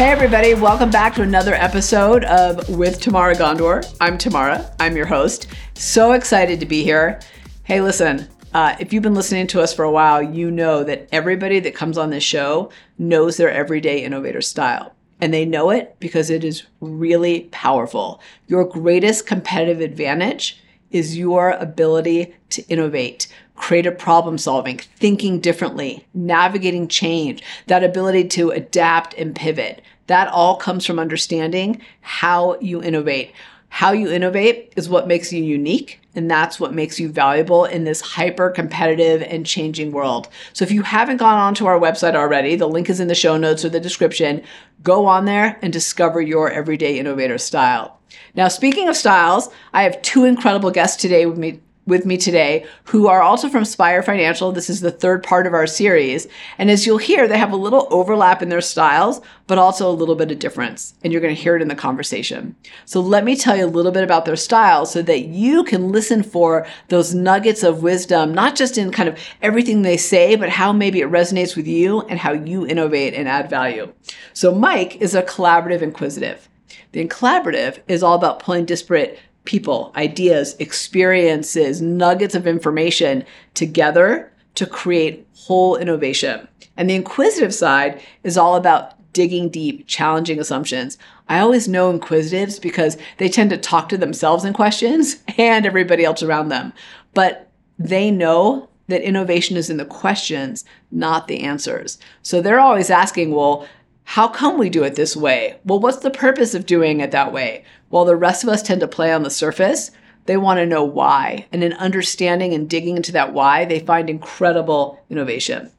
Hey, everybody, welcome back to another episode of With Tamara Ghandour. I'm Tamara, I'm your host. So excited to be here. Hey, listen, uh, if you've been listening to us for a while, you know that everybody that comes on this show knows their everyday innovator style. And they know it because it is really powerful. Your greatest competitive advantage is your ability to innovate, creative problem solving, thinking differently, navigating change, that ability to adapt and pivot. That all comes from understanding how you innovate. How you innovate is what makes you unique, and that's what makes you valuable in this hyper competitive and changing world. So if you haven't gone onto our website already, the link is in the show notes or the description. Go on there and discover your everyday innovator style. Now, speaking of styles, I have two incredible guests today with me with me today who are also from Spire Financial. This is the third part of our series. And as you'll hear, they have a little overlap in their styles, but also a little bit of difference. And you're going to hear it in the conversation. So let me tell you a little bit about their style so that you can listen for those nuggets of wisdom, not just in kind of everything they say, but how maybe it resonates with you and how you innovate and add value. So Mike is a collaborative inquisitive. The collaborative is all about pulling disparate people, ideas, experiences, nuggets of information together to create whole innovation. And the inquisitive side is all about digging deep, challenging assumptions. I always know inquisitives because they tend to talk to themselves in questions and everybody else around them. But they know that innovation is in the questions, not the answers. So they're always asking, well, how come we do it this way? Well, what's the purpose of doing it that way? While the rest of us tend to play on the surface, they want to know why. And in understanding and digging into that why, they find incredible innovation.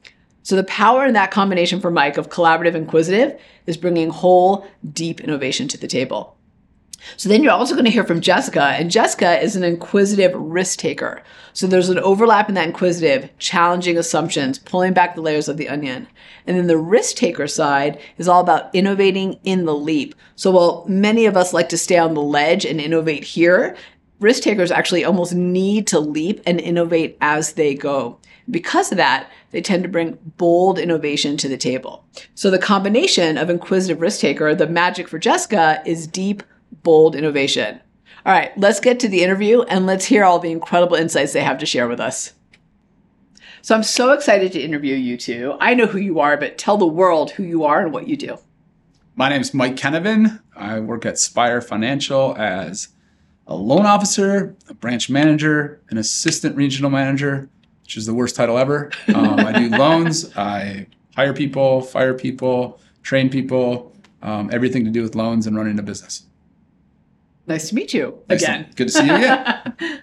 So the power in that combination for Mike of collaborative inquisitive is bringing whole, deep innovation to the table. So then you're also going to hear from Jessica, and Jessica is an inquisitive risk taker. So there's an overlap in that inquisitive, challenging assumptions, pulling back the layers of the onion. And then the risk taker side is all about innovating in the leap. So while many of us like to stay on the ledge and innovate here, risk takers actually almost need to leap and innovate as they go. Because of that, they tend to bring bold innovation to the table. So the combination of inquisitive risk taker, the magic for Jessica, is deep bold innovation. All right, let's get to the interview and let's hear all the incredible insights they have to share with us. So I'm so excited to interview you two. I know who you are, but tell the world who you are and what you do. My name is Mike Kennevan. I work at Spire Financial as a loan officer, a branch manager, an assistant regional manager, which is the worst title ever. Um, I do loans. I hire people, fire people, train people, um, everything to do with loans and running a business. Nice to meet you Nice to- again. good to see you again.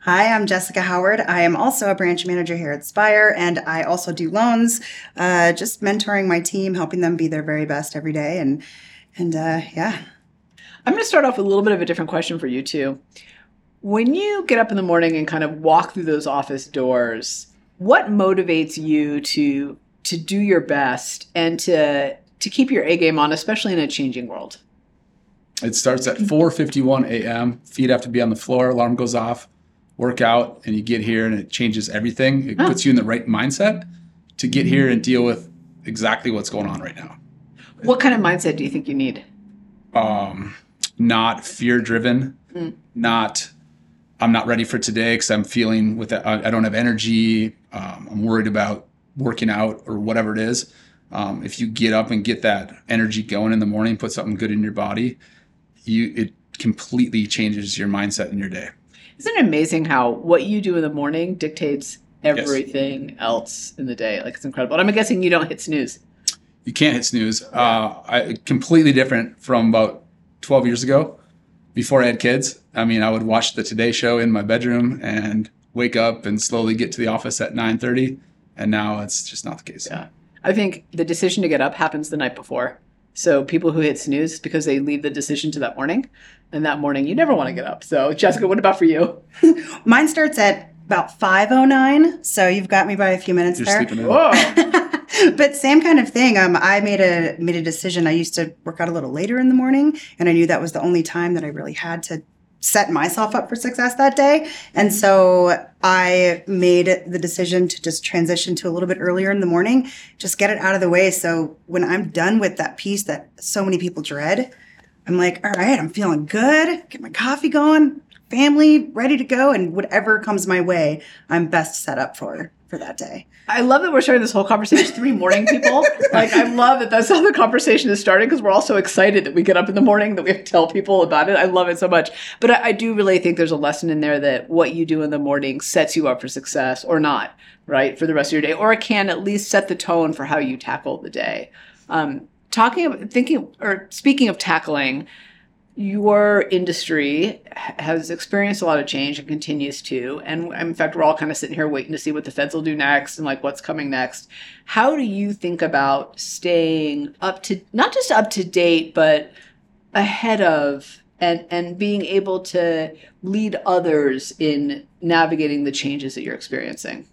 Hi, I'm Jessica Howard. I am also a branch manager here at Spire, and I also do loans. Uh, just mentoring my team, helping them be their very best every day, and and uh, yeah. I'm going to start off with a little bit of a different question for you too. When you get up in the morning and kind of walk through those office doors, what motivates you to to do your best and to to keep your A game on, especially in a changing world? It starts at 4:51 a.m. Feet have to be on the floor. Alarm goes off. Work out, and you get here, and it changes everything. It Huh. puts you in the right mindset to get here and deal with exactly what's going on right now. What kind of mindset do you think you need? um, not fear driven, Mm. not I'm not ready for today because I'm feeling with it, I, I don't have energy. Um, I'm worried about working out or whatever it is. Um, if you get up and get that energy going in the morning, put something good in your body, you it completely changes your mindset in your day. Isn't it amazing how what you do in the morning dictates everything else in the day? Like it's incredible. And I'm guessing you don't hit snooze. You can't hit snooze. Uh, I, completely different from about 12 years ago before I had kids. I mean, I would watch the Today Show in my bedroom and wake up and slowly get to the office at 9:30. And now it's just not the case. Yeah. I think the decision to get up happens the night before. So people who hit snooze because they leave the decision to that morning, and that morning you never want to get up. So Jessica, what about for you? Mine starts at about 5:09, so you've got me by a few minutes You're there. sleeping in. But same kind of thing. Um, I made a made a decision. I used to work out a little later in the morning, and I knew that was the only time that I really had to set myself up for success that day. And so I made the decision to just transition to a little bit earlier in the morning, just get it out of the way. So when I'm done with that piece that so many people dread, I'm like, all right, I'm feeling good. Get my coffee going, family ready to go, and whatever comes my way, I'm best set up for for that day. I love that we're starting this whole conversation three morning people. like, I love that that's how the conversation is starting because we're all so excited that we get up in the morning that we have to tell people about it. I love it so much. But I, I do really think there's a lesson in there that what you do in the morning sets you up for success or not, right, for the rest of your day, or it can at least set the tone for how you tackle the day. Um, talking, of, thinking, or speaking of tackling, your industry has experienced a lot of change and continues to. And in fact, we're all kind of sitting here waiting to see what the feds will do next and like what's coming next. How do you think about staying up to not just up to date, but ahead of and and being able to lead others in navigating the changes that you're experiencing?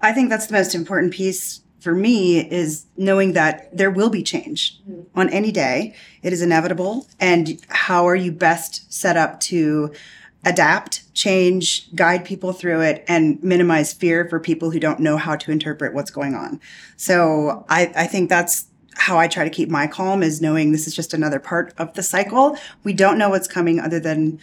I think that's the most important piece for me is knowing that there will be change mm-hmm. on any day. It is inevitable. And how are you best set up to adapt, change, guide people through it, and minimize fear for people who don't know how to interpret what's going on? So I, I think that's how I try to keep my calm is knowing this is just another part of the cycle. We don't know what's coming other than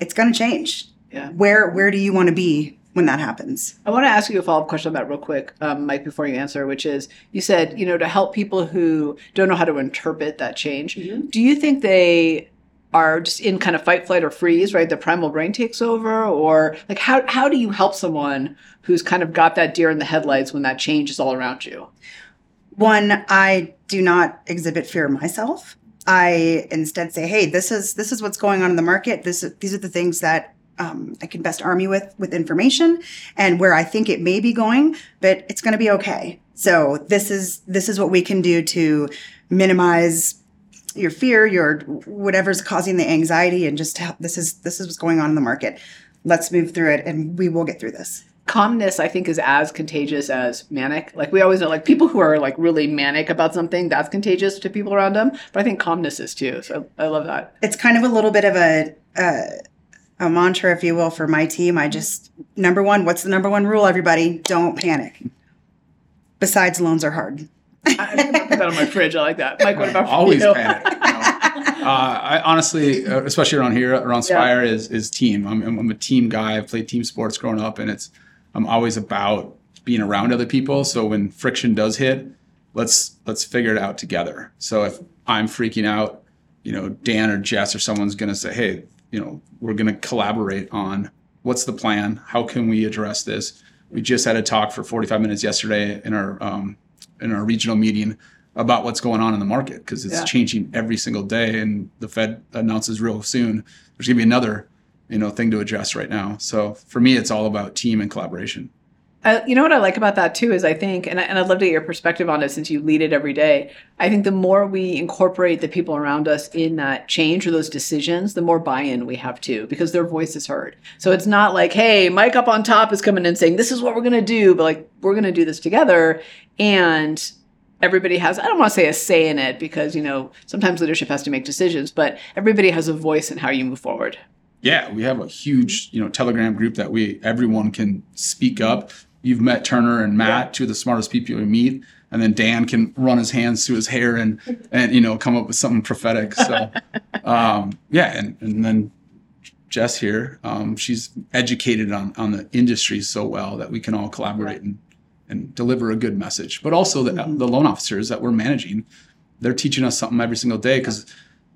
it's going to change. Yeah. Where where do you want to be when that happens? I want to ask you a follow up question on that real quick, um, Mike, before you answer, which is you said, you know, to help people who don't know how to interpret that change, do you think they are just in kind of fight, flight, or freeze, right? The primal brain takes over? Or like, how, how do you help someone who's kind of got that deer in the headlights when that change is all around you? One, I do not exhibit fear myself. I instead say, "Hey, this is this is what's going on in the market. This these are the things that um, I can best arm you with with information and where I think it may be going, but it's going to be okay. So this is this is what we can do to minimize your fear, your whatever's causing the anxiety, and just help, this is this is what's going on in the market. Let's move through it, and we will get through this. calmness i think is as contagious as manic like we always know like people who are like really manic about something that's contagious to people around them but i think calmness is too so i love that it's kind of a little bit of a, a a mantra, if you will, for my team. I just number one, what's the number one rule? Everybody, don't panic. Besides, loans are hard. i'm gonna put that on my fridge i like that mike what about always you? panic. you know. uh, I honestly, uh, especially around here, around Spire, is is team. I'm, I'm a team guy. I've played team sports growing up, and it's I'm always about being around other people. So when friction does hit, let's let's figure it out together. So if I'm freaking out, you know, Dan or Jess or someone's going to say, hey, you know, we're going to collaborate on what's the plan, how can we address this. We just had a talk for 45 minutes yesterday in our um, in our regional meeting about what's going on in the market because it's Yeah. changing every single day and the fed announces real soon there's going to be another you know thing to address right now so for me it's all about team and collaboration Uh, you know what I like about that too is I think, and, I, and I'd love to get your perspective on it since you lead it every day. I think the more we incorporate the people around us in that change or those decisions, the more buy-in we have too, because their voice is heard. So it's not like, hey, Mike up on top is coming in saying this is what we're going to do, but like we're going to do this together, and everybody has I don't want to say a say in it because you know sometimes leadership has to make decisions, but everybody has a voice in how you move forward. yeah we have a huge you know telegram group that we everyone can speak up you've met turner and matt two of the smartest people you meet and then dan can run his hands through his hair and and you know come up with something prophetic. So um, yeah and, and then jess here um, she's educated on on the industry so well that we can all collaborate and and deliver a good message. But also the, the loan officers that we're managing they're teaching us something every single day because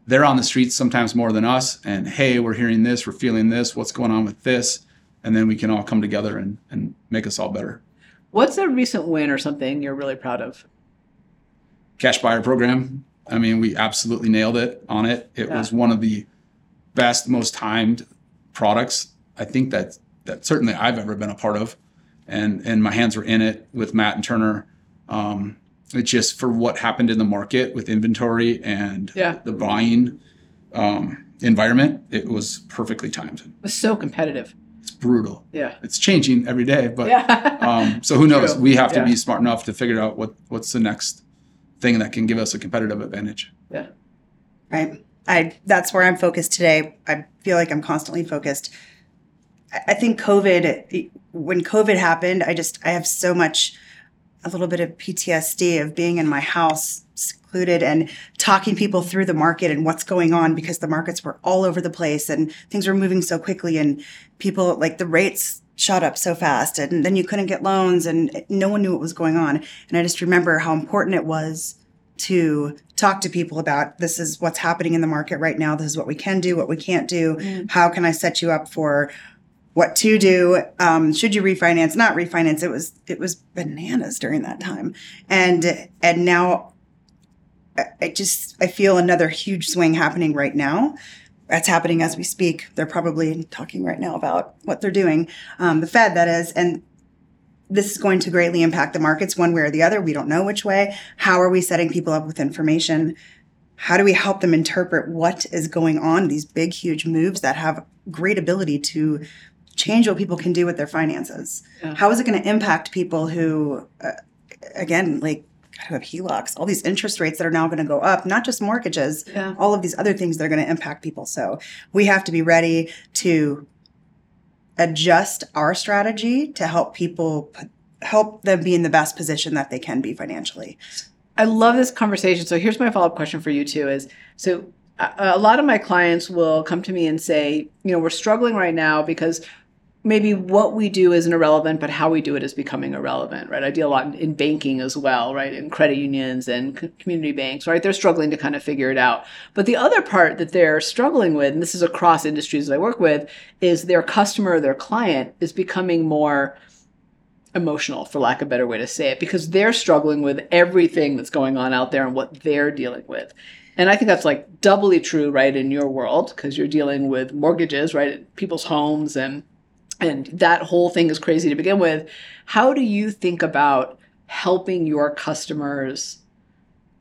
they're on the streets sometimes more than us and hey we're hearing this we're feeling this what's going on with this and then we can all come together and, and make us all better What's a recent win or something you're really proud of? cash buyer program i mean we absolutely nailed it on it it Yeah. was one of the best most timed products i think that that certainly i've ever been a part of and and my hands were in it with matt and turner um, it's just for what happened in the market with inventory and Yeah. the buying um, environment, it was perfectly timed. It was so competitive. It's brutal. Yeah. It's changing every day, but Yeah. um, so who knows? True. We have to Yeah. be smart enough to figure out what what's the next thing that can give us a competitive advantage. yeah. right i that's where i'm focused today i feel like i'm constantly focused I- i think covid when covid happened i just i have so much a little bit of ptsd of being in my house secluded and talking people through the market and what's going on because the markets were all over the place and things were moving so quickly and people like the rates shot up so fast and then you couldn't get loans and no one knew what was going on and i just remember how important it was to talk to people about this is what's happening in the market right now. This is what we can do, what we can't do. Mm. How can I set you up for what to do? Um, should you refinance? Not refinance. It was it was bananas during that time, and and now I- just I feel another huge swing happening right now. That's happening as we speak. They're probably talking right now about what they're doing, um, the Fed that is, and this is going to greatly impact the markets one way or the other. We don't know which way. How are we setting people up with information? How do we help them interpret what is going on? These big, huge moves that have great ability to change what people can do with their finances. Yeah. How is it going to impact people who, uh, again, like who have HELOCs, all these interest rates that are now going to go up, not just mortgages, Yeah. all of these other things that are going to impact people. So we have to be ready to adjust our strategy to help people help them be in the best position that they can be financially. I love this conversation. So here's my follow up question for you too: is so a, a lot of my clients will come to me and say, you know, we're struggling right now because maybe what we do isn't irrelevant, but how we do it is becoming irrelevant, right? I deal a lot in, in banking as well, right? In credit unions and co- community banks, right? They're struggling to kind of figure it out. But the other part that they're struggling with, and this is across industries that I work with, is their customer, their client is becoming more emotional, for lack of a better way to say it, because they're struggling with everything that's going on out there and what they're dealing with. And I think that's like doubly true, right, in your world, because you're dealing with mortgages, right, people's homes and and that whole thing is crazy to begin with. How do you think about helping your customers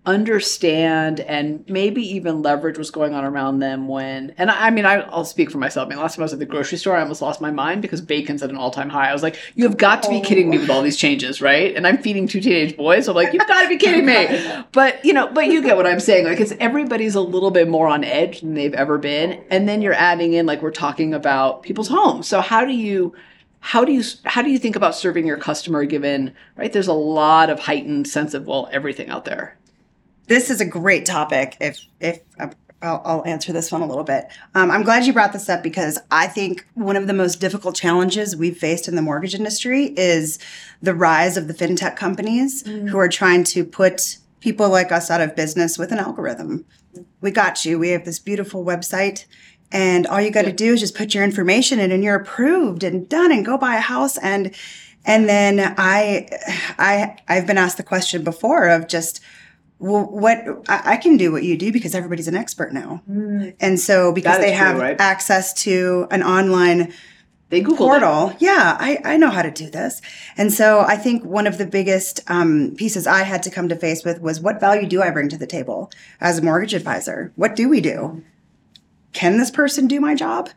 understand and maybe even leverage what's going on around them when and I, I mean I, I'll speak for myself. I mean last time I was at the grocery store I almost lost my mind because bacon's at an all-time high. I was like, you have got to be kidding me with all these changes, right? And I'm feeding two teenage boys. So I'm like, you've got to be kidding me. But you know, but you get what I'm saying. Like it's everybody's a little bit more on edge than they've ever been. And then you're adding in like we're talking about people's homes. So how do you how do you how do you think about serving your customer given right there's a lot of heightened sense of well everything out there This is a great topic. If if uh, I'll, I'll answer this one a little bit. Um, I'm glad you brought this up because I think one of the most difficult challenges we've faced in the mortgage industry is the rise of the fintech companies who are trying to put people like us out of business with an algorithm. We got you. We have this beautiful website. And all you got to do is just put your information in and you're approved and done and go buy a house. And and then I I I've been asked the question before of just well, what I, I can do what you do because everybody's an expert now, and so because they have right? access to an online they googled it. portal, yeah, I, I know how to do this, and so I think one of the biggest um, pieces I had to come to face with was what value do I bring to the table as a mortgage advisor? What do we do? Can this person do my job?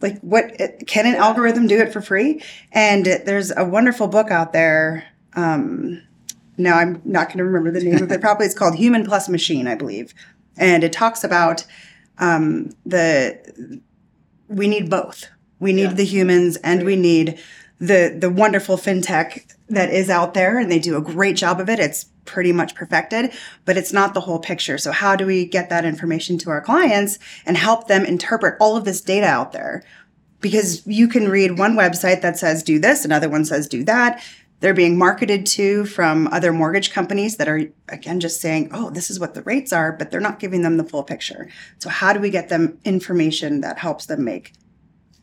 Like, what can an algorithm do it for free? And there's a wonderful book out there. Um, now I'm not going to remember the name of it. Probably it's called Human Plus Machine, I believe, and it talks about um, the we need both. We need Yeah. the humans and we need the the wonderful fintech that is out there, and they do a great job of it. It's pretty much perfected, but it's not the whole picture. So how do we get that information to our clients and help them interpret all of this data out there? Because you can read one website that says do this, another one says do that. They're being marketed to from other mortgage companies that are, again, just saying, oh, this is what the rates are, but they're not giving them the full picture. So, how do we get them information that helps them make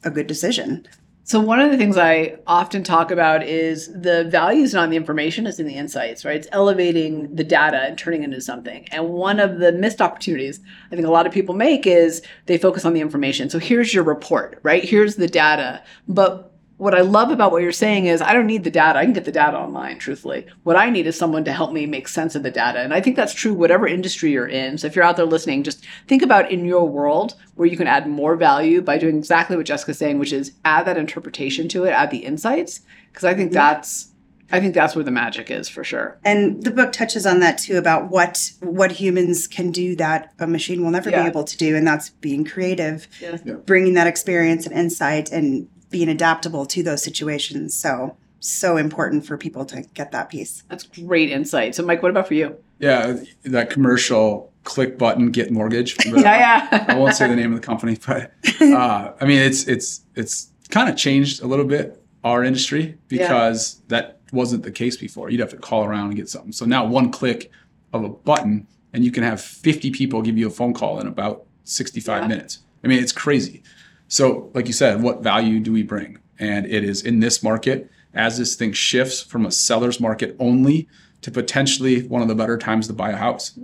a good decision? So one of the things I often talk about is the value is not in the information, it's in the insights, right? It's elevating the data and turning it into something. And one of the missed opportunities I think a lot of people make is they focus on the information. So here's your report, right? Here's the data. But what I love about what you're saying is I don't need the data. I can get the data online, truthfully. What I need is someone to help me make sense of the data. And I think that's true whatever industry you're in. So if you're out there listening, just think about in your world where you can add more value by doing exactly what Jessica's saying, which is add that interpretation to it, add the insights. Because I think that's I think that's where the magic is for sure. And the book touches on that too about what what humans can do that a machine will never Yeah. be able to do, and that's being creative, Yeah. Yeah. bringing that experience and insight, and being adaptable to those situations. So so important for people to get that piece. That's great insight. So Mike, what about for you? Yeah, that commercial click button get mortgage. Yeah, yeah. I won't say the name of the company, but uh, I mean it's it's it's kind of changed a little bit our industry because that wasn't the case before. You'd have to call around and get something. So now one click of a button and you can have 50 people give you a phone call in about 65 Yeah. minutes. I mean, it's crazy. So, like you said, what value do we bring? And it is in this market as this thing shifts from a seller's market only to potentially one of the better times to buy a house.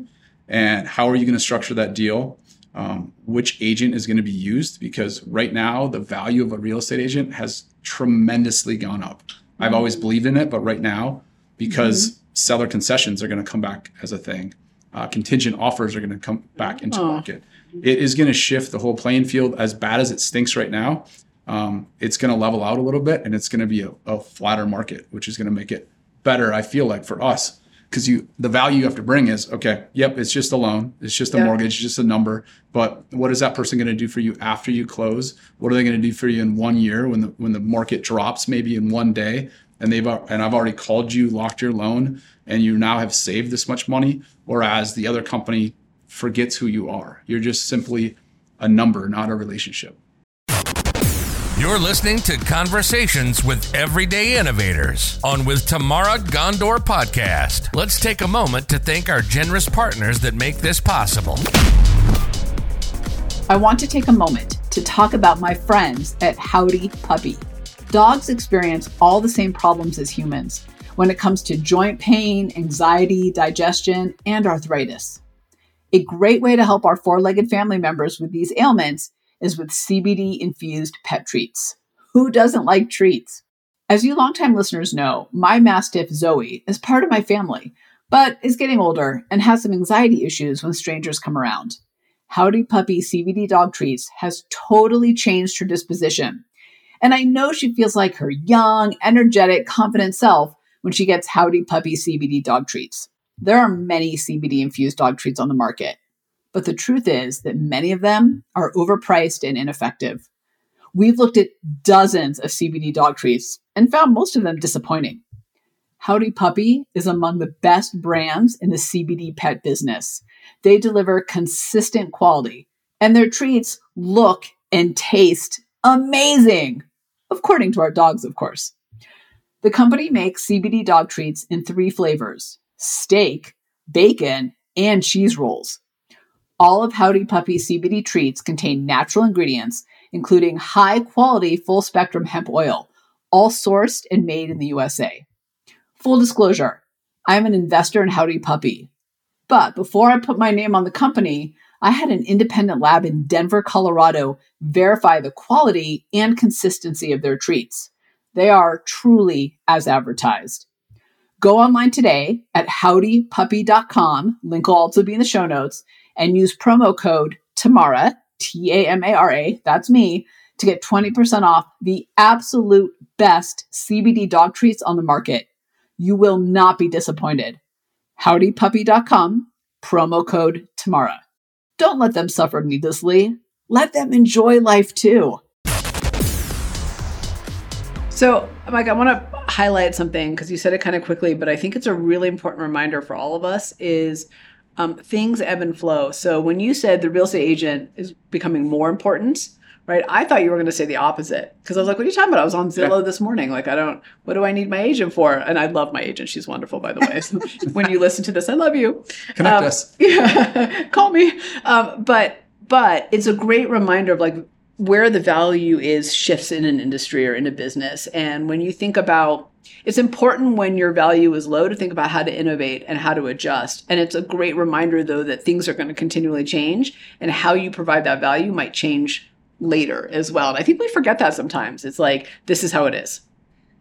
And how are you going to structure that deal? Um, which agent is going to be used? Because right now, the value of a real estate agent has tremendously gone up. I've always believed in it, but right now, because seller concessions are going to come back as a thing, uh, contingent offers are going to come back into Oh. market. It is going to shift the whole playing field. As bad as it stinks right now, um, it's going to level out a little bit, and it's going to be a, a flatter market, which is going to make it better. I feel like for us, because you the value you have to bring is okay. Yep, it's just a loan, it's just a Yeah. mortgage, it's just a number. But what is that person going to do for you after you close? What are they going to do for you in one year when the when the market drops maybe in one day? And they've and I've already called you, locked your loan, and you now have saved this much money. Whereas the other company forgets who you are. You're just simply a number, not a relationship. You're listening to Conversations with Everyday Innovators on With Tamara Ghandour podcast. Let's take a moment to thank our generous partners that make this possible. I want to take a moment to talk about my friends at Howdy Puppy. Dogs experience all the same problems as humans when it comes to joint pain, anxiety, digestion, and arthritis. A great way to help our four legged family members with these ailments is with CBD infused pet treats. Who doesn't like treats? As you longtime listeners know, my Mastiff Zoe is part of my family, but is getting older and has some anxiety issues when strangers come around. Howdy Puppy CBD dog treats has totally changed her disposition. And I know she feels like her young, energetic, confident self when she gets Howdy Puppy CBD dog treats. There are many CBD infused dog treats on the market, but the truth is that many of them are overpriced and ineffective. We've looked at dozens of CBD dog treats and found most of them disappointing. Howdy Puppy is among the best brands in the CBD pet business. They deliver consistent quality, and their treats look and taste amazing, according to our dogs, of course. The company makes CBD dog treats in three flavors steak, bacon, and cheese rolls. All of Howdy Puppy CBD treats contain natural ingredients, including high quality full spectrum hemp oil, all sourced and made in the USA. Full disclosure I'm an investor in Howdy Puppy. But before I put my name on the company, I had an independent lab in Denver, Colorado verify the quality and consistency of their treats. They are truly as advertised. Go online today at howdypuppy.com, link will also be in the show notes, and use promo code TAMARA, T A M A R A, that's me, to get 20% off the absolute best CBD dog treats on the market. You will not be disappointed. Howdypuppy.com, promo code TAMARA. Don't let them suffer needlessly. Let them enjoy life too. So, Mike, I want to highlight something because you said it kind of quickly, but I think it's a really important reminder for all of us is um, things ebb and flow. So when you said the real estate agent is becoming more important, right? I thought you were going to say the opposite because I was like, what are you talking about? I was on Zillow this morning. Like, I don't, what do I need my agent for? And I love my agent. She's wonderful, by the way. So when you listen to this, I love you. Connect Um, us. Yeah, call me. Um, but but it's a great reminder of like where the value is shifts in an industry or in a business. And when you think about it's important when your value is low to think about how to innovate and how to adjust. And it's a great reminder though that things are going to continually change and how you provide that value might change later as well. And I think we forget that sometimes. It's like, this is how it is.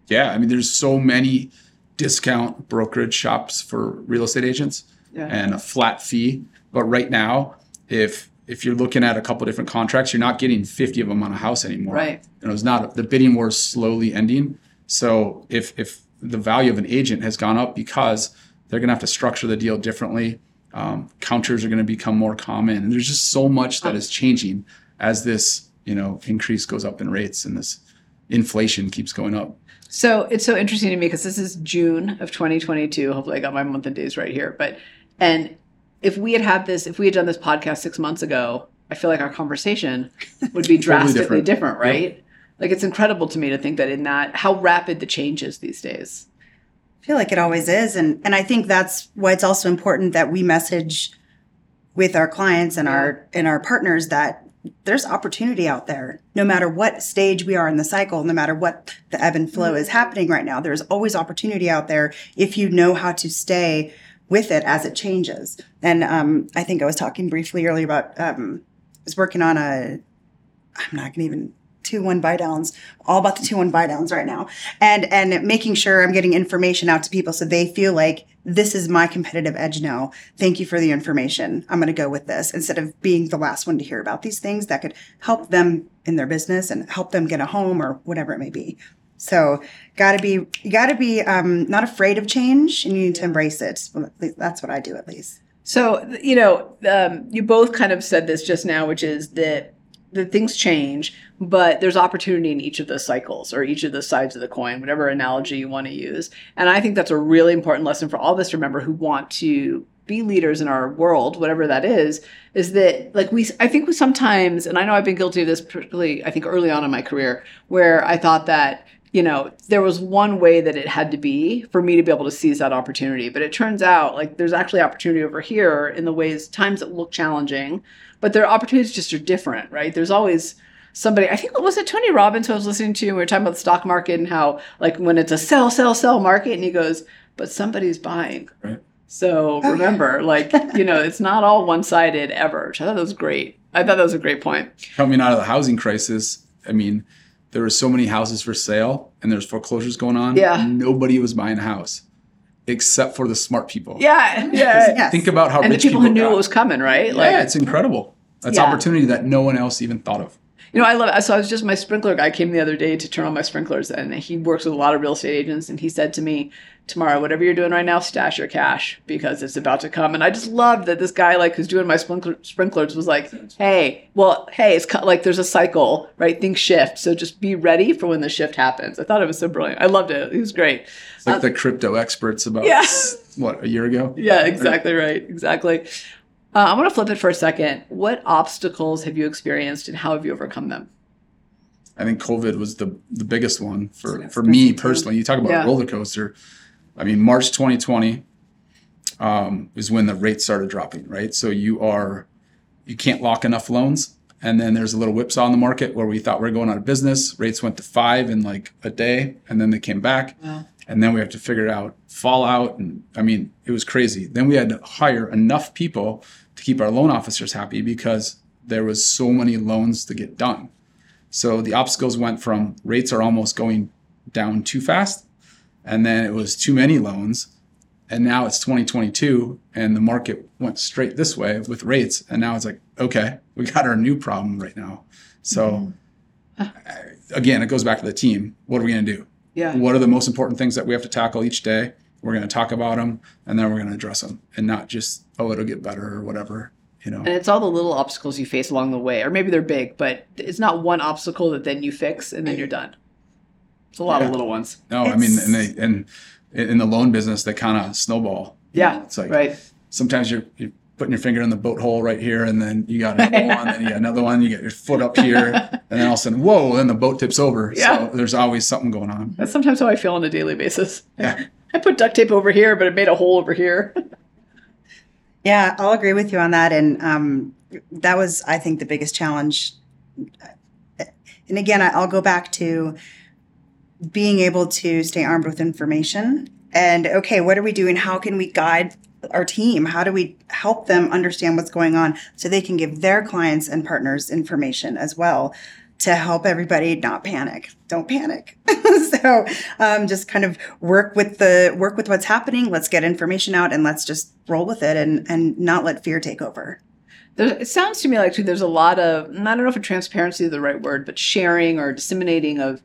Yeah, I mean, there's so many discount brokerage shops for real estate agents Yeah. and a flat fee. But right now, if if you're looking at a couple different contracts, you're not getting 50 of them on a house anymore. Right. You know, it's not the bidding war is slowly ending. So if if the value of an agent has gone up because they're going to have to structure the deal differently, um, counters are going to become more common, and there's just so much that is changing as this you know increase goes up in rates and this inflation keeps going up. So it's so interesting to me because this is June of 2022. Hopefully, I got my month and days right here. But and if we had had this, if we had done this podcast six months ago, I feel like our conversation would be drastically different. different, Yep. right? Like it's incredible to me to think that in that how rapid the change is these days. I feel like it always is. And and I think that's why it's also important that we message with our clients and our and our partners that there's opportunity out there. No matter what stage we are in the cycle, no matter what the ebb and flow mm-hmm. is happening right now, there's always opportunity out there if you know how to stay with it as it changes. And um, I think I was talking briefly earlier about um, I was working on a I'm not gonna even two one buy downs, all about the two one buy downs right now, and and making sure I'm getting information out to people so they feel like this is my competitive edge now. Thank you for the information. I'm going to go with this instead of being the last one to hear about these things that could help them in their business and help them get a home or whatever it may be. So, got to be you got to be um, not afraid of change, and you need to embrace it. That's what I do, at least. So you know, um, you both kind of said this just now, which is that that things change, but there's opportunity in each of the cycles or each of the sides of the coin, whatever analogy you want to use. And I think that's a really important lesson for all of us to remember who want to be leaders in our world, whatever that is, is that like we, I think we sometimes, and I know I've been guilty of this particularly, I think early on in my career, where I thought that you know, there was one way that it had to be for me to be able to seize that opportunity. But it turns out like there's actually opportunity over here in the ways times that look challenging, but their opportunities just are different, right? There's always somebody, I think it was it Tony Robbins who I was listening to, and we were talking about the stock market and how like when it's a sell, sell, sell market, and he goes, but somebody's buying. Right. So remember, like, you know, it's not all one sided ever. Which I thought that was great. I thought that was a great point. coming out of the housing crisis, I mean, there were so many houses for sale and there's foreclosures going on. Yeah. Nobody was buying a house except for the smart people. Yeah. Yeah. Yes. Think about how And the rich people who knew got. it was coming, right? Yeah, it's incredible. That's Yeah. opportunity that no one else even thought of. You know, I love. So I was just my sprinkler guy came the other day to turn on my sprinklers, and he works with a lot of real estate agents, and he said to me, "Tomorrow, whatever you're doing right now, stash your cash because it's about to come." And I just loved that this guy, like, who's doing my sprinkler, sprinklers, was like, "Hey, well, hey, it's co- like there's a cycle, right? Things shift, so just be ready for when the shift happens." I thought it was so brilliant. I loved it. It was great. It's like um, the crypto experts about yeah. what a year ago. Yeah, exactly right. Exactly. Uh, I want to flip it for a second. What obstacles have you experienced, and how have you overcome them? I think COVID was the the biggest one for for me personally. You talk about Yeah. roller coaster. I mean, March 2020 um, is when the rates started dropping, right? So you are you can't lock enough loans, and then there's a little whipsaw in the market where we thought we are going out of business. Rates went to five in like a day, and then they came back, and then we have to figure out fallout, and I mean, it was crazy. Then we had to hire enough people to keep our loan officers happy because there was so many loans to get done. So the obstacles went from rates are almost going down too fast, and then it was too many loans, and now it's 2022, and the market went straight this way with rates, and now it's like, okay, we got our new problem right now. So I- again, it goes back to the team. What are we going to do? Yeah. What are the most important things that we have to tackle each day? We're going to talk about them, and then we're going to address them, and not just oh, it'll get better or whatever. You know. And it's all the little obstacles you face along the way, or maybe they're big, but it's not one obstacle that then you fix and then you're done. It's a lot of little ones. No, I mean, It's- and they and in the loan business, they kind of snowball. Yeah, It's like right. sometimes you're, you're putting your finger in the boat hole right here, and then you got another one, and you got another one. You get your foot up here, and then all of a sudden, whoa! Then the boat tips over. Yeah. So there's always something going on. That's sometimes how I feel on a daily basis. Yeah. I put duct tape over here, but it made a hole over here. Yeah, I'll agree with you on that. And um, that was, I think, the biggest challenge. And again, I'll go back to being able to stay armed with information. And okay, what are we doing? How can we guide our team? How do we help them understand what's going on so they can give their clients and partners information as well to help everybody not panic? Don't panic. so um, just kind of work with the work with what's happening. Let's get information out and let's just roll with it and and not let fear take over. There, it sounds to me like too, there's a lot of I don't know if transparency is the right word, but sharing or disseminating of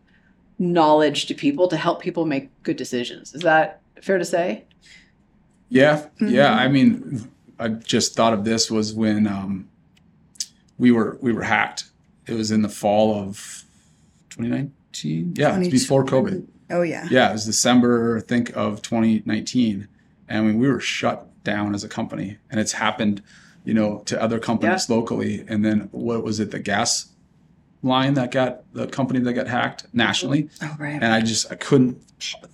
knowledge to people to help people make good decisions. Is that fair to say? Yeah, yeah. I mean, I just thought of this was when um, we were we were hacked. It was in the fall of 2019. Yeah, it's before COVID. Oh yeah. Yeah, it was December, I think, of 2019, and when we were shut down as a company, and it's happened, you know, to other companies locally. And then what was it? The gas line that got the company that got hacked nationally. Oh right. And I just I couldn't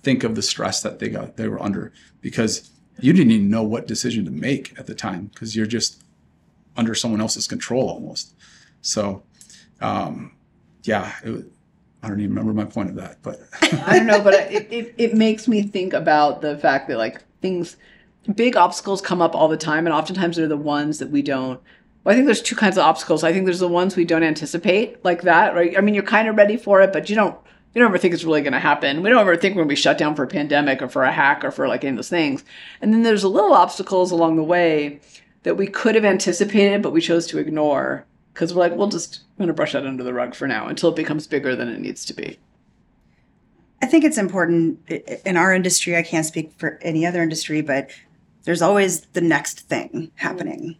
think of the stress that they got they were under because you didn't even know what decision to make at the time because you're just under someone else's control almost. So, um, yeah, I don't even remember my point of that, but I don't know, but it, it, it makes me think about the fact that like things, big obstacles come up all the time, and oftentimes they're the ones that we don't. Well, I think there's two kinds of obstacles. I think there's the ones we don't anticipate, like that, right? I mean, you're kind of ready for it, but you don't you don't ever think it's really going to happen. We don't ever think we're going to be shut down for a pandemic or for a hack or for like any of those things. And then there's a little obstacles along the way that we could have anticipated, but we chose to ignore because we're like, we'll just I'm going to brush that under the rug for now until it becomes bigger than it needs to be. I think it's important in our industry. I can't speak for any other industry, but there's always the next thing happening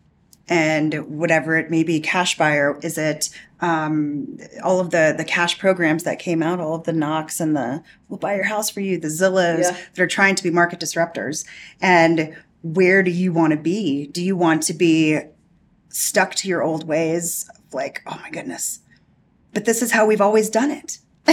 and whatever it may be cash buyer is it um, all of the the cash programs that came out all of the knocks and the we'll buy your house for you the zillows yeah. that are trying to be market disruptors and where do you want to be do you want to be stuck to your old ways like oh my goodness but this is how we've always done it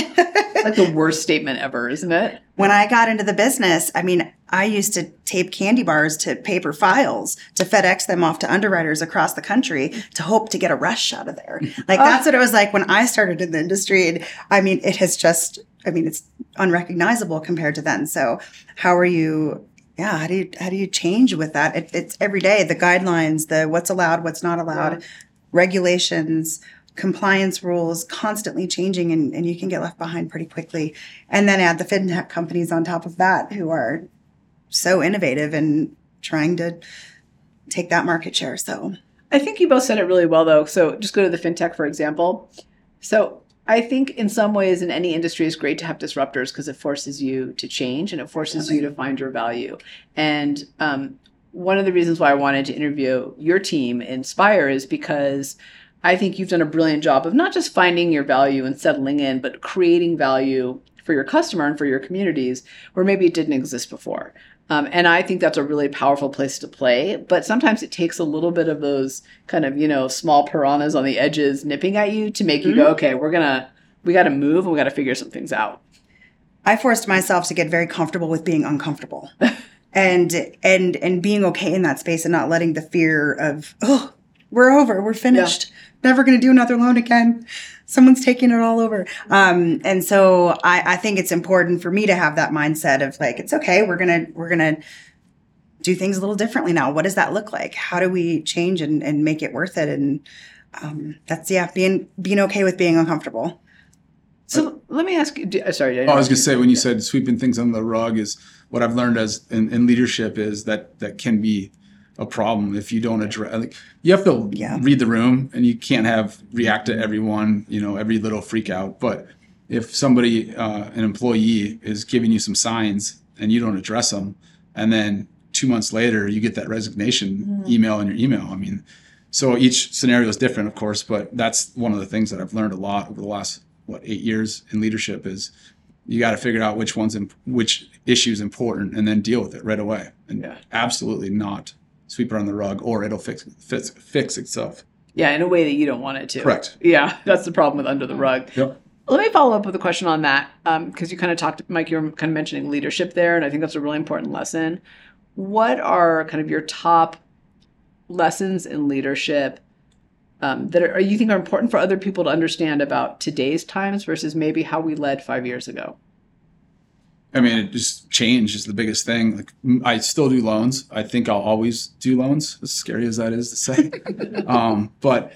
like the worst statement ever, isn't it? When I got into the business, I mean, I used to tape candy bars to paper files to FedEx them off to underwriters across the country to hope to get a rush out of there. Like that's what it was like when I started in the industry. And I mean, it has just, I mean, it's unrecognizable compared to then. So how are you? Yeah, how do you how do you change with that? It, it's every day the guidelines, the what's allowed, what's not allowed, yeah. regulations compliance rules constantly changing and, and you can get left behind pretty quickly. And then add the fintech companies on top of that who are so innovative and trying to take that market share. So I think you both said it really well though. So just go to the fintech, for example. So I think in some ways in any industry it's great to have disruptors because it forces you to change and it forces you to find your value. And um, one of the reasons why I wanted to interview your team, Inspire, is because I think you've done a brilliant job of not just finding your value and settling in, but creating value for your customer and for your communities where maybe it didn't exist before. Um, and I think that's a really powerful place to play. But sometimes it takes a little bit of those kind of, you know, small piranhas on the edges nipping at you to make mm-hmm. you go, mm-hmm. okay, we're going to, we got to move and we got to figure some things out. I forced myself to get very comfortable with being uncomfortable. and and and being okay in that space and not letting the fear of oh we're over we're finished yeah never going to do another loan again. Someone's taking it all over. Um, and so I, I think it's important for me to have that mindset of like, it's okay. We're going to, we're going to do things a little differently now. What does that look like? How do we change and, and make it worth it? And, um, that's, yeah, being, being okay with being uncomfortable. So let me ask you. Uh, sorry, I, oh, I was going to say when you said sweeping things under the rug is what I've learned as in, in, leadership is that that can be a problem if you don't address. Like, you have to yeah. read the room, and you can't have react to everyone. You know, every little freak out. But if somebody, uh, an employee, is giving you some signs and you don't address them, and then two months later you get that resignation mm-hmm. email in your email. I mean, so each scenario is different, of course, but that's one of the things that I've learned a lot over the last what eight years in leadership is you got to figure out which one's in, which issue is important and then deal with it right away and yeah. absolutely not sweep it on the rug, or it'll fix fix, fix itself. Yeah, in a way that you don't want it to. Correct. Yeah, that's the problem with under the rug. Yep. Let me follow up with a question on that because um, you kind of talked, Mike. You're kind of mentioning leadership there, and I think that's a really important lesson. What are kind of your top lessons in leadership um, that are, you think are important for other people to understand about today's times versus maybe how we led five years ago? I mean, it just change is the biggest thing. Like, I still do loans. I think I'll always do loans, as scary as that is to say. um, but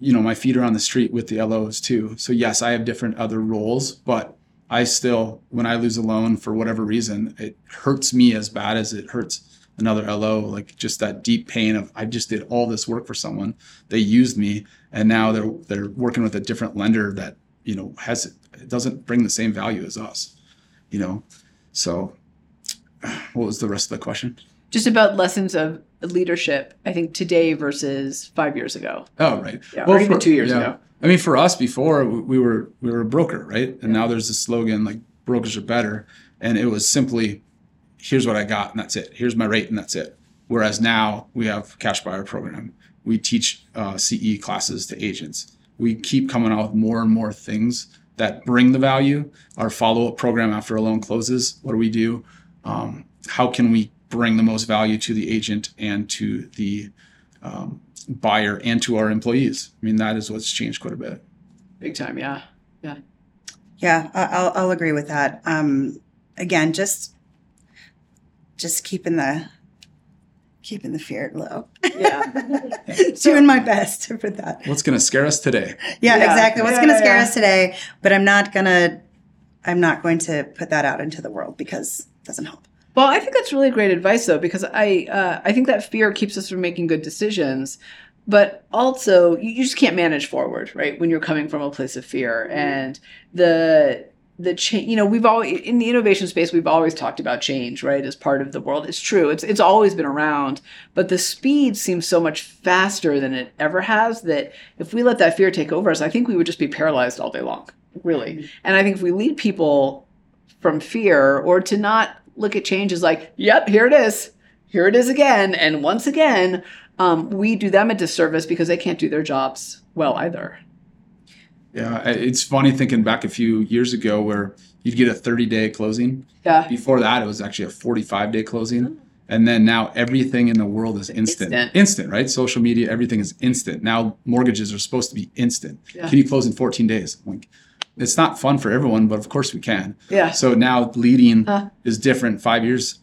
you know, my feet are on the street with the LOs too. So yes, I have different other roles, but I still, when I lose a loan for whatever reason, it hurts me as bad as it hurts another LO. Like just that deep pain of I just did all this work for someone, they used me, and now they're they're working with a different lender that you know has it doesn't bring the same value as us you know? So what was the rest of the question? Just about lessons of leadership, I think today versus five years ago. oh right. Yeah, or even two years ago. i mean for us before we we were we were a broker right? And now there's a slogan like brokers are better. And it was simply here's what i got and that's it. Here's my rate and that's it. Whereas now we have cash buyer program. We teach uh, ce classes to agents. We keep coming out with more and more things that bring the value our follow-up program after a loan closes what do we do um, how can we bring the most value to the agent and to the um, buyer and to our employees i mean that is what's changed quite a bit Big time, yeah. Yeah. Yeah, I- I'll, I'll agree with that. Um, again, just just keeping the keeping the fear low. Yeah. Doing my best for that. what's going to scare us today Yeah, Yeah. exactly. What's Yeah, going to scare yeah. us today? But I'm not gonna. I'm not going to put that out into the world because it doesn't help. Well, I think that's really great advice, though, because I uh, I think that fear keeps us from making good decisions, but also you, you just can't manage forward, right? When you're coming from a place of fear, and the the change. You know, we've always in the innovation space, we've always talked about change, right, as part of the world. It's true. It's it's always been around, but the speed seems so much faster than it ever has. That if we let that fear take over us, I think we would just be paralyzed all day long, really. And I think if we lead people from fear or to not look at change as like, yep, here it is. Here it is again. And once again, um, we do them a disservice because they can't do their jobs well either. Yeah, it's funny thinking back a few years ago where you'd get a 30 day closing. Yeah. Before that, it was actually a 45 day closing. And then now everything in the world is instant. Instant. Instant, right? Social media, everything is instant. Now mortgages are supposed to be instant. Yeah. Can you close in 14 days? Like, it's not fun for everyone, but of course we can. Yeah. So now leading is different five years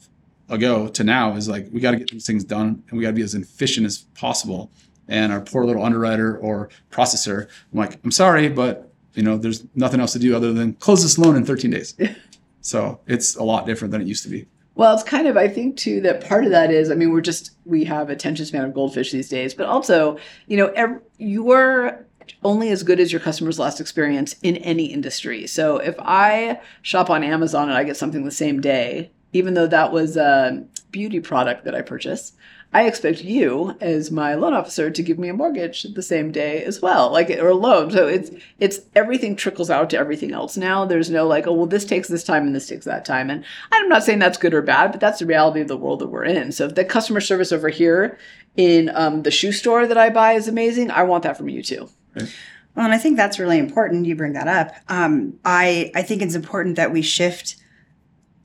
ago to now is like we got to get these things done and we got to be as efficient as possible. And our poor little underwriter or processor, I'm like, I'm sorry, but you know, there's nothing else to do other than close this loan in 13 days. so it's a lot different than it used to be. Well, it's kind of, I think, too, that part of that is, I mean, we're just, we have attention span of goldfish these days, but also, you know, ev- you're only as good as your customer's last experience in any industry. So if I shop on Amazon and I get something the same day, even though that was a beauty product that I purchase, I expect you as my loan officer to give me a mortgage the same day as well, like or a loan. So it's it's everything trickles out to everything else now. There's no like, oh well, this takes this time and this takes that time. And I'm not saying that's good or bad, but that's the reality of the world that we're in. So if the customer service over here in um, the shoe store that I buy is amazing, I want that from you too. Well, and I think that's really important. You bring that up. Um, I I think it's important that we shift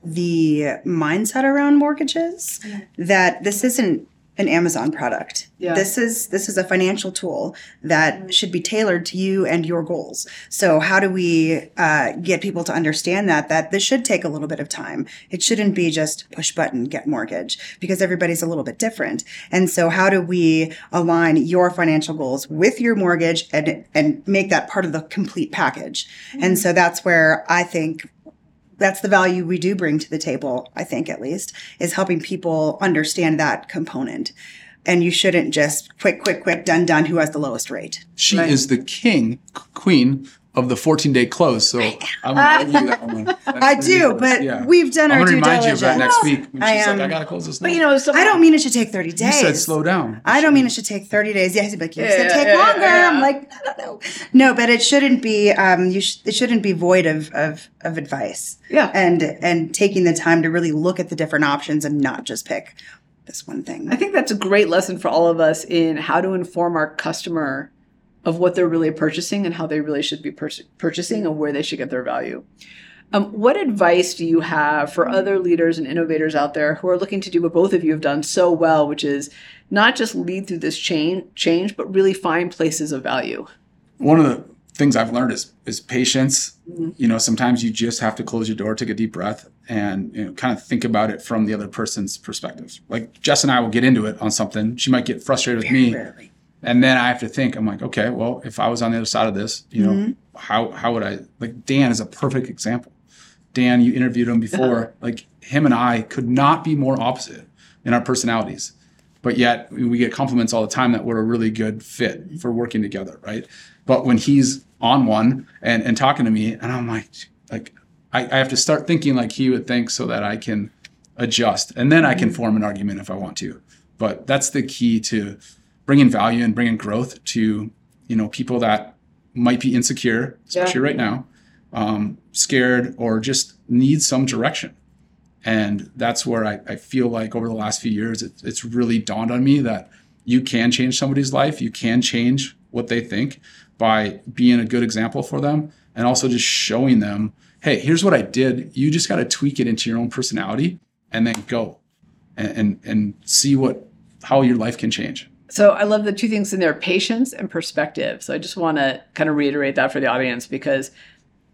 the mindset around mortgages. Mm-hmm. That this isn't an Amazon product. Yeah. This is this is a financial tool that mm-hmm. should be tailored to you and your goals. So how do we uh, get people to understand that that this should take a little bit of time? It shouldn't be just push button get mortgage because everybody's a little bit different. And so how do we align your financial goals with your mortgage and and make that part of the complete package? And mm-hmm. so that's where I think that's the value we do bring to the table, I think at least, is helping people understand that component. And you shouldn't just quick, quick, quick, done, done, who has the lowest rate. She Right. is the king, queen of the 14 day close. So I won't argue that one. I do, but Yeah. we've done I'm our gonna due remind you of that diligence. next week. When I she's am- like, I gotta close this. But loan." you know, so I don't mean it should take 30 days. you said slow down. I don't mean it should take 30 days. Yes, but you Yeah, said yeah, take yeah, longer. yeah. I'm like, no, no, no. No, but it shouldn't be, um, you sh- it shouldn't be void of, of, of advice. Yeah. And, and taking the time to really look at the different options and not just pick this one thing. I think that's a great lesson for all of us in how to inform our customer of what they're really purchasing and how they really should be pur- purchasing and where they should get their value. Um, what advice do you have for other leaders and innovators out there who are looking to do what both of you have done so well, which is not just lead through this chain change, but really find places of value? one of the things I've learned is is patience. You know, sometimes you just have to close your door, take a deep breath, and you know, kind of think about it from the other person's perspective. Like Jess and I will get into it on something. She might get frustrated with me, Rarely. And then I have to think. I'm like, okay, well, if I was on the other side of this, you know, mm-hmm. how how would I? Like Dan is a perfect example. Dan, you interviewed him before. Like him and I could not be more opposite in our personalities, but yet we get compliments all the time that we're a really good fit for working together, right? But when he's on one and and talking to me, and I'm like, like I, I have to start thinking like he would think so that I can adjust, and then I can mm-hmm. form an argument if I want to. But that's the key to bringing value and bringing growth to you know people that might be insecure, especially right now, um, scared, or just need some direction. And that's where I, I feel like over the last few years, it, it's really dawned on me that you can change somebody's life. You can change what they think by being a good example for them and also just showing them, hey, here's what I did. You just got to tweak it into your own personality and then go and, and, and see what how your life can change. So I love the two things in there patience and perspective. So I just want to kind of reiterate that for the audience because,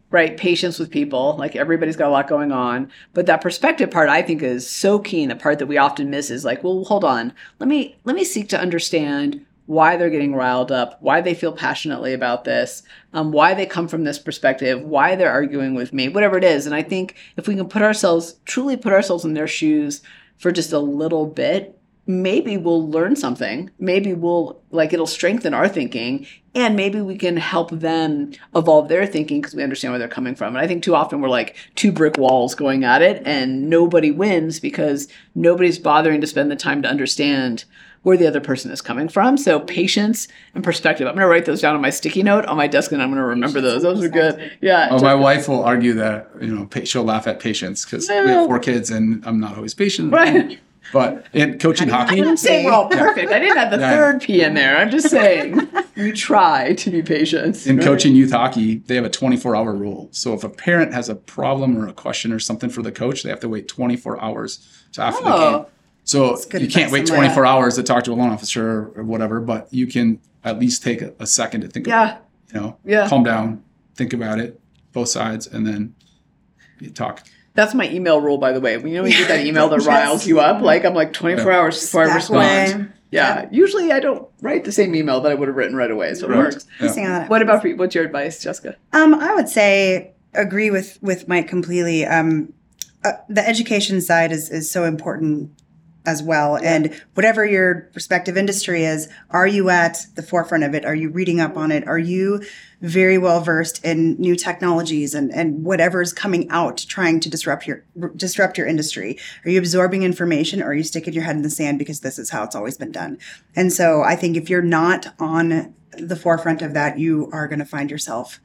right, patience with people, like everybody's got a lot going on. But that perspective part I think is so key. And the part that we often miss is like, well, hold on. Let me let me seek to understand why they're getting riled up, why they feel passionately about this, um, why they come from this perspective, why they're arguing with me, whatever it is. And I think if we can put ourselves, truly put ourselves in their shoes for just a little bit, maybe we'll learn something. Maybe we'll, like, it'll strengthen our thinking. And maybe we can help them evolve their thinking because we understand where they're coming from. And I think too often we're like two brick walls going at it and nobody wins because nobody's bothering to spend the time to understand where the other person is coming from. So patience and perspective. I'm going to write those down on my sticky note on my desk and I'm going to remember those. Those are good. Yeah. Oh, my wife will argue that you know she'll laugh at patience because we have four kids and I'm not always patient. Right. But in coaching hockey, I'm saying we're all perfect. I didn't have the Yeah. third P in there. I'm just saying we try to be patient. in coaching youth hockey, they have a 24 hour rule. So if a parent has a problem or a question or something for the coach, they have to wait 24 hours to after the Oh. game. So you can't wait on 24 hours to talk to a loan officer or whatever, but you can at least take a, a second to think about Yeah. it, you know, Yeah. calm down, think about it, both sides, and then you talk. That's my email rule, by the way. You know, when you get that email that riles you up, like I'm like 24 hours before I respond. way. Yeah. Usually I don't write the same email that I would have written right away, so it works. Yeah. Sing on that. What about for you? What's your advice, Jessica? Um, I would say agree with with Mike completely. Um, uh, the education side is is so important as well. And whatever your respective industry is, are you at the forefront of it? Are you reading up on it? Are you very well versed in new technologies and and whatever is coming out, trying to disrupt your disrupt your industry? Are you absorbing information, or are you sticking your head in the sand because this is how it's always been done? And so, I think if you're not on the forefront of that, you are going to find yourself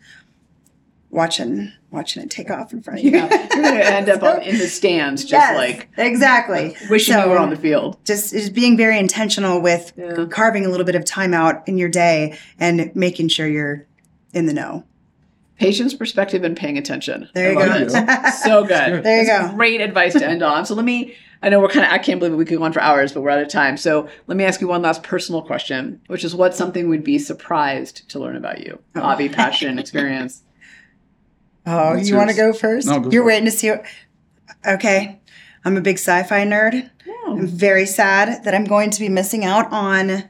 watching watching it take off in front of you. You're going to end up on, in the stands, just Yes, like exactly uh, wishing So, you were on the field. just just being very intentional with Yeah. carving a little bit of time out in your day and making sure you're in the know. Patience, perspective, and paying attention. There you go. so good. There you That's go. Great advice to end on. So let me. I know we're kind of. I can't believe. We could go on for hours, but we're out of time. So let me ask you one last personal question, which is, what something would be surprised to learn about you? Oh. Hobby, passion, experience. Oh, What's you want to go first? No, go You're for it. waiting to see. What, okay, I'm a big sci-fi nerd. Oh. I'm very sad that I'm going to be missing out on.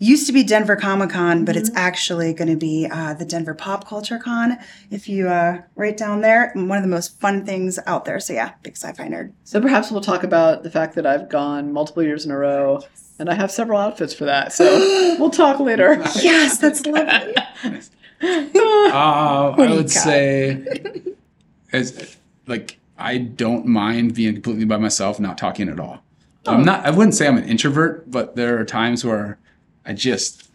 Used to be Denver Comic Con, but it's actually going to be uh, the Denver Pop Culture Con. If you uh, right down there, one of the most fun things out there. So yeah, big sci-fi nerd. So perhaps we'll talk about the fact that I've gone multiple years in a row, and I have several outfits for that. So we'll talk later. Yes, that's lovely. Uh, I would say, as like, I don't mind being completely by myself, not talking at all. Oh. I'm not. I wouldn't say I'm an introvert, but there are times where I just,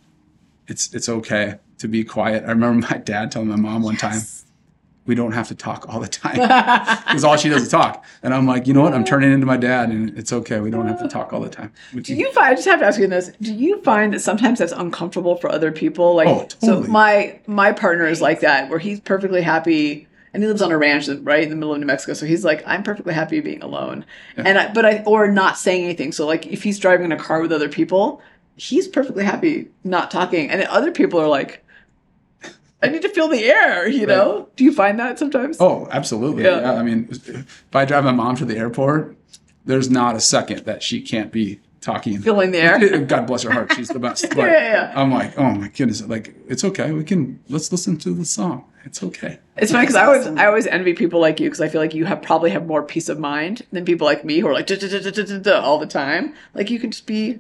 it's it's okay to be quiet. I remember my dad telling my mom one time, "We don't have to talk all the time because all she does is talk." And I'm like, you know what? I'm turning into my dad, and it's okay. We don't have to talk all the time. We Do can- you find? I just have to ask you this. Do you find that sometimes that's uncomfortable for other people? Like, Oh, so my my partner is like that, where he's perfectly happy, and he lives on a ranch right in the middle of New Mexico. So he's like, I'm perfectly happy being alone, and I, but I or not saying anything. So like, if he's driving in a car with other people, he's perfectly happy not talking, and other people are like. I need to feel the air, you know? Do you find that sometimes? Oh, absolutely. Yeah. Yeah. I mean, if I drive my mom to the airport, there's not a second that she can't be talking. Feeling the air? God bless her heart. She's the best. But Yeah, yeah. I'm like, oh my goodness. Like, it's okay. We can, let's listen to the song. It's okay. It's funny because I always I always envy people like you because I feel like you have probably have more peace of mind than people like me who are like all the time. Like you can just be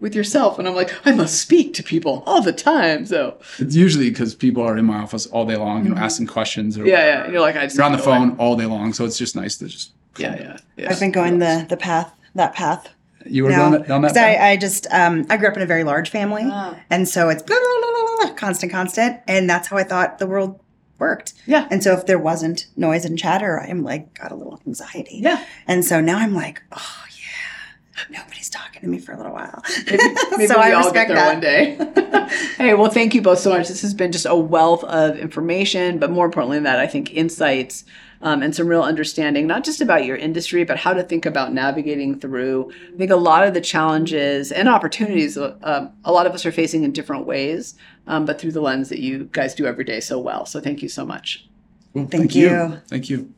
with yourself, and I'm like I must speak to people all the time. So It's usually because people are in my office all day long, you know, asking questions or Mm-hmm. yeah, yeah. And you're like I just you're on the need to go away. phone all day long. So it's just nice to just, Yeah, yeah, yeah. I've been going the the path that path. you were No, down that, down that 'Cause I, path? I just um, I grew up in a very large family, Ah. and so it's blah, blah, blah, blah, blah, constant, constant, and that's how I thought the world worked. Yeah. And so if there wasn't noise and chatter, I'm like got a little anxiety. Yeah. And so now I'm like, oh yeah, nobody's talking to me for a little while. Maybe, maybe so we I all respect get there that. one day. hey, well, thank you both so much. This has been just a wealth of information, but more importantly than that, I think insights um, and some real understanding, not just about your industry, but how to think about navigating through. I think a lot of the challenges and opportunities uh, um, a lot of us are facing in different ways, um, but through the lens that you guys do every day so well. So thank you so much. Well, Thank you. Thank you.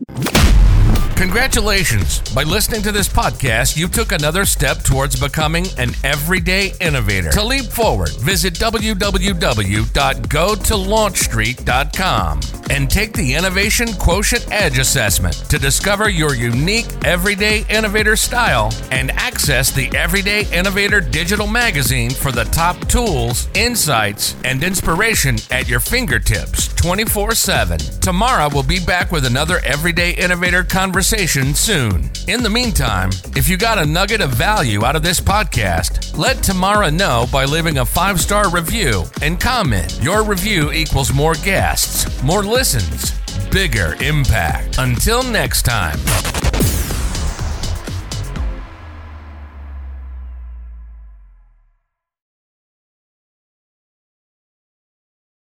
Congratulations! By listening to this podcast, you took another step towards becoming an everyday innovator. To leap forward, visit www.gotolaunchstreet.com and take the Innovation Quotient Edge assessment to discover your unique everyday innovator style and access the Everyday Innovator digital magazine for the top tools, insights, and inspiration at your fingertips 24 7. Tamara will be back with another Everyday Innovator conversation soon. In the meantime, if you got a nugget of value out of this podcast, let Tamara know by leaving a five star review and comment. Your review equals more guests, more listens, bigger impact. Until next time.